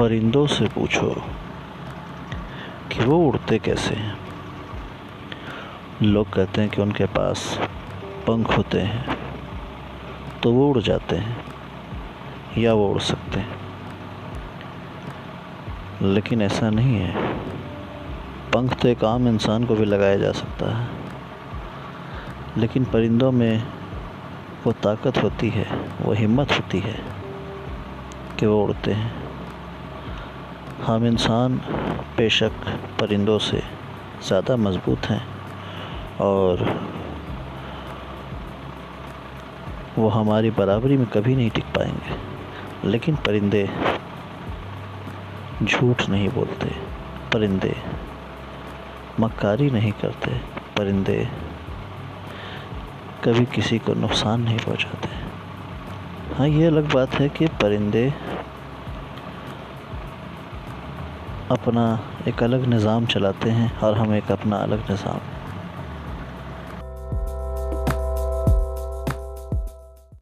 परिंदों से पूछो कि वो उड़ते कैसे हैं? लोग कहते हैं कि उनके पास पंख होते हैं तो वो उड़ जाते हैं, या वो उड़ सकते हैं। लेकिन ऐसा नहीं है। पंख तो एक आम इंसान को भी लगाया जा सकता है। लेकिन परिंदों में वो ताकत होती है, वो हिम्मत होती है कि वो उड़ते हैं। हम इंसान बेशक परिंदों से ज़्यादा मज़बूत हैं और वो हमारी बराबरी में कभी नहीं टिक पाएँगे। लेकिन परिंदे झूठ नहीं बोलते, परिंदे मक्कारी नहीं करते, परिंदे कभी किसी को नुकसान नहीं पहुंचाते। हाँ ये अलग बात है कि परिंदे अपना एक अलग निज़ाम चलाते हैं और हम एक अपना अलग निज़ाम।